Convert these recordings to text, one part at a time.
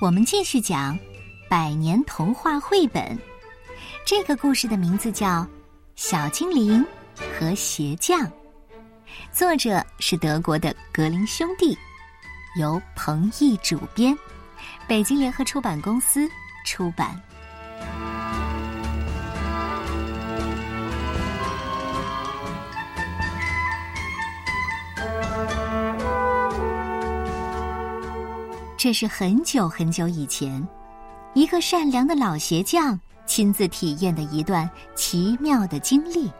我们继续讲《百年童话绘本》。这个故事的名字叫《小精灵和鞋匠》，作者是德国的格林兄弟，由彭毅主编，北京联合出版公司出版。这是很久很久以前，一个善良的老鞋匠亲自体验的一段奇妙的经历。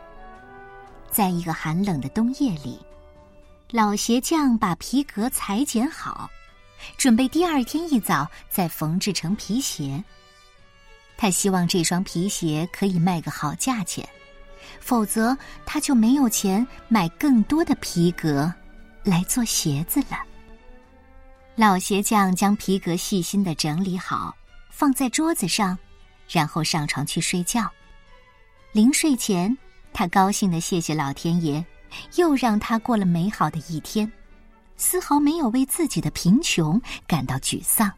在一个寒冷的冬夜里，老鞋匠把皮革裁剪好，准备第二天一早再缝制成皮鞋。他希望这双皮鞋可以卖个好价钱，否则他就没有钱买更多的皮革来做鞋子了。老鞋匠将皮革细心的整理好，放在桌子上，然后上床去睡觉。临睡前，他高兴的谢谢老天爷，又让他过了美好的一天，丝毫没有为自己的贫穷感到沮丧。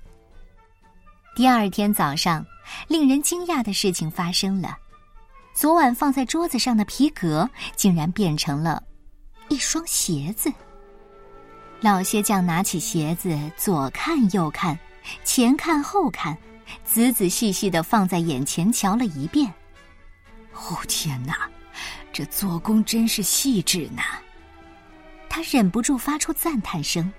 第二天早上，令人惊讶的事情发生了：昨晚放在桌子上的皮革，竟然变成了一双鞋子。老鞋匠拿起鞋子，左看右看，前看后看，仔仔细细的放在眼前瞧了一遍。哦天哪，这做工真是细致呢！他忍不住发出赞叹声，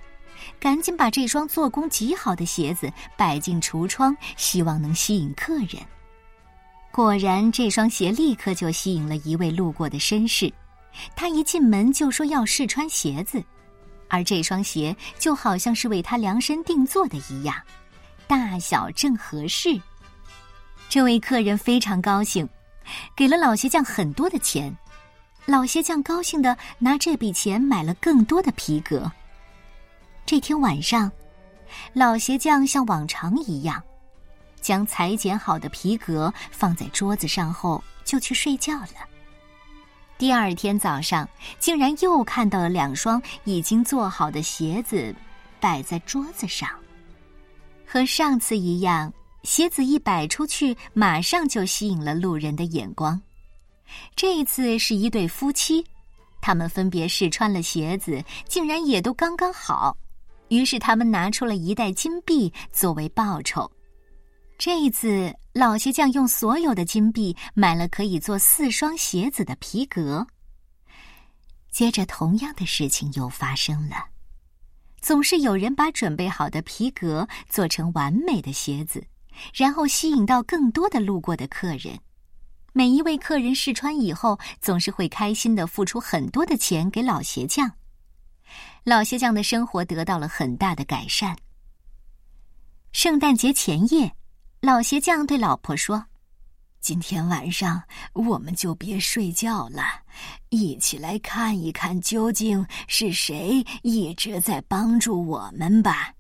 赶紧把这双做工极好的鞋子摆进橱窗，希望能吸引客人。果然，这双鞋立刻就吸引了一位路过的绅士。他一进门就说要试穿鞋子。而这双鞋就好像是为他量身定做的一样，大小正合适。这位客人非常高兴，给了老鞋匠很多的钱。老鞋匠高兴的拿这笔钱买了更多的皮革。这天晚上，老鞋匠像往常一样，将裁剪好的皮革放在桌子上后，就去睡觉了。第二天早上，竟然又看到了两双已经做好的鞋子摆在桌子上。和上次一样，鞋子一摆出去，马上就吸引了路人的眼光。这一次是一对夫妻，他们分别试穿了鞋子，竟然也都刚刚好。于是他们拿出了一袋金币作为报酬。这一次，老鞋匠用所有的金币买了可以做四双鞋子的皮革。接着，同样的事情又发生了，总是有人把准备好的皮革做成完美的鞋子，然后吸引到更多的路过的客人。每一位客人试穿以后，总是会开心的付出很多的钱给老鞋匠。老鞋匠的生活得到了很大的改善。圣诞节前夜。老鞋匠对老婆说：“今天晚上我们就别睡觉了，一起来看一看究竟是谁一直在帮助我们吧。”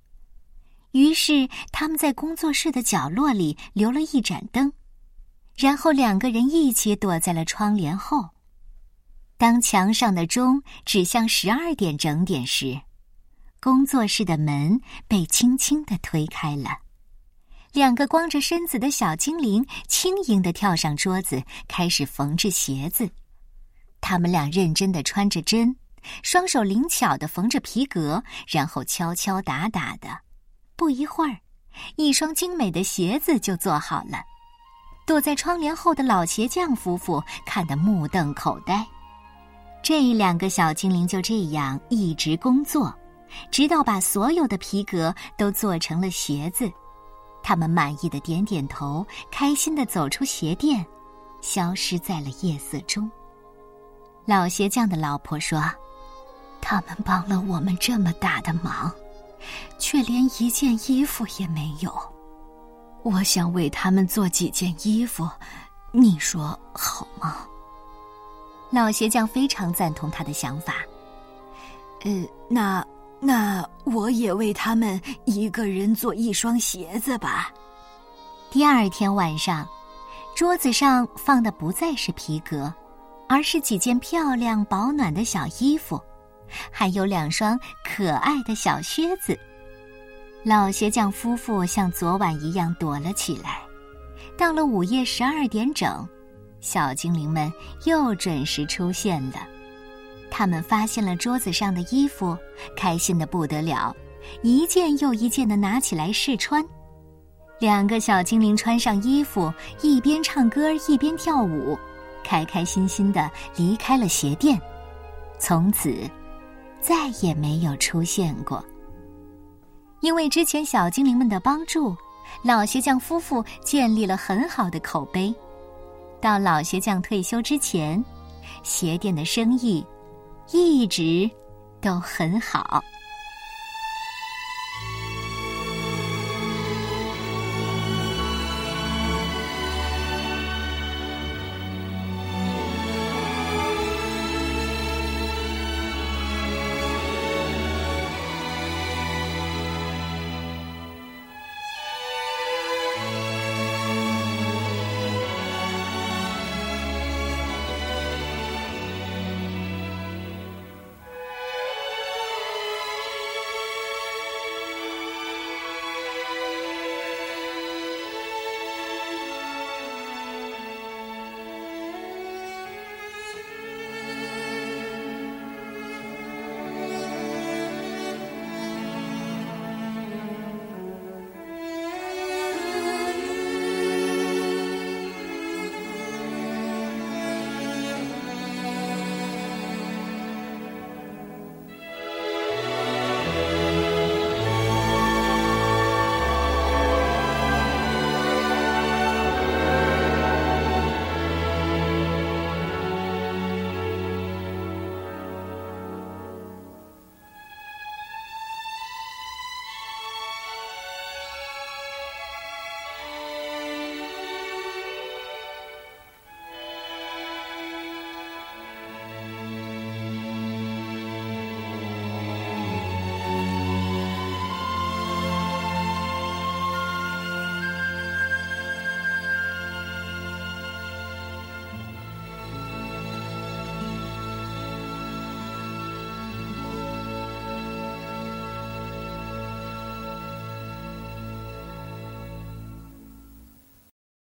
于是他们在工作室的角落里留了一盏灯，然后两个人一起躲在了窗帘后。当墙上的钟指向十二点整点时，工作室的门被轻轻的推开了。两个光着身子的小精灵轻盈的跳上桌子，开始缝制鞋子。他们俩认真的穿着针，双手灵巧的缝着皮革，然后敲敲打打的。不一会儿，一双精美的鞋子就做好了。躲在窗帘后的老鞋匠夫妇看得目瞪口呆。这两个小精灵就这样一直工作，直到把所有的皮革都做成了鞋子。他们满意的点点头，开心的走出鞋店，消失在了夜色中。老鞋匠的老婆说：“他们帮了我们这么大的忙，却连一件衣服也没有。我想为他们做几件衣服，你说好吗？”老鞋匠非常赞同他的想法。呃，那。那我也为他们一个人做一双鞋子吧。第二天晚上，桌子上放的不再是皮革，而是几件漂亮保暖的小衣服，还有两双可爱的小靴子。老鞋匠夫妇像昨晚一样躲了起来。到了午夜十二点整，小精灵们又准时出现了。他们发现了桌子上的衣服，开心的不得了，一件又一件的拿起来试穿。两个小精灵穿上衣服，一边唱歌一边跳舞，开开心心的离开了鞋店，从此再也没有出现过。因为之前小精灵们的帮助，老鞋匠夫妇建立了很好的口碑。到老鞋匠退休之前，鞋店的生意一直都很好。